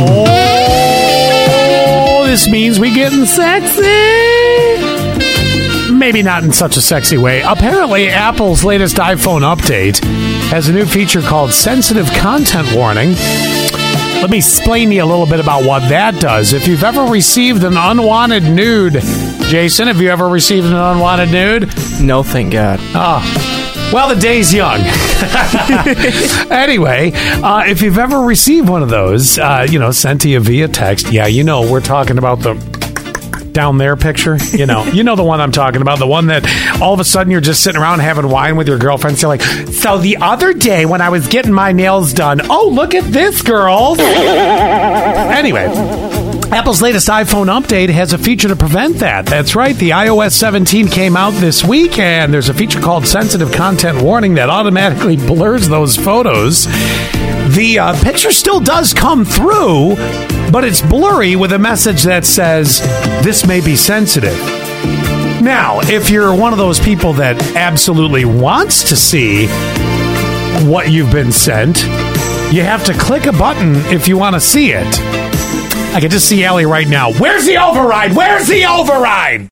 Oh, this means we getting sexy. Maybe not in such a sexy way. Apparently, Apple's latest iPhone update has a new feature called sensitive content warning. Let me explain to you a little bit about what that does. If you've ever received an unwanted nude, Jason, have you ever received an unwanted nude? No, thank God. Oh, well, the day's young. anyway, uh, if you've ever received one of those, uh, you know, sent to you via text, yeah, you know, we're talking about the down there picture. You know, you know the one I'm talking about. The one that all of a sudden you're just sitting around having wine with your girlfriends. You're like, so the other day when I was getting my nails done, oh look at this, girls. anyway. Apple's latest iPhone update has a feature to prevent that. That's right. The iOS 17 came out this week, and there's a feature called Sensitive Content Warning that automatically blurs those photos. The uh, picture still does come through, but it's blurry with a message that says, This may be sensitive. Now, if you're one of those people that absolutely wants to see what you've been sent, you have to click a button if you want to see it. I can just see Allie right now. Where's the override? Where's the override?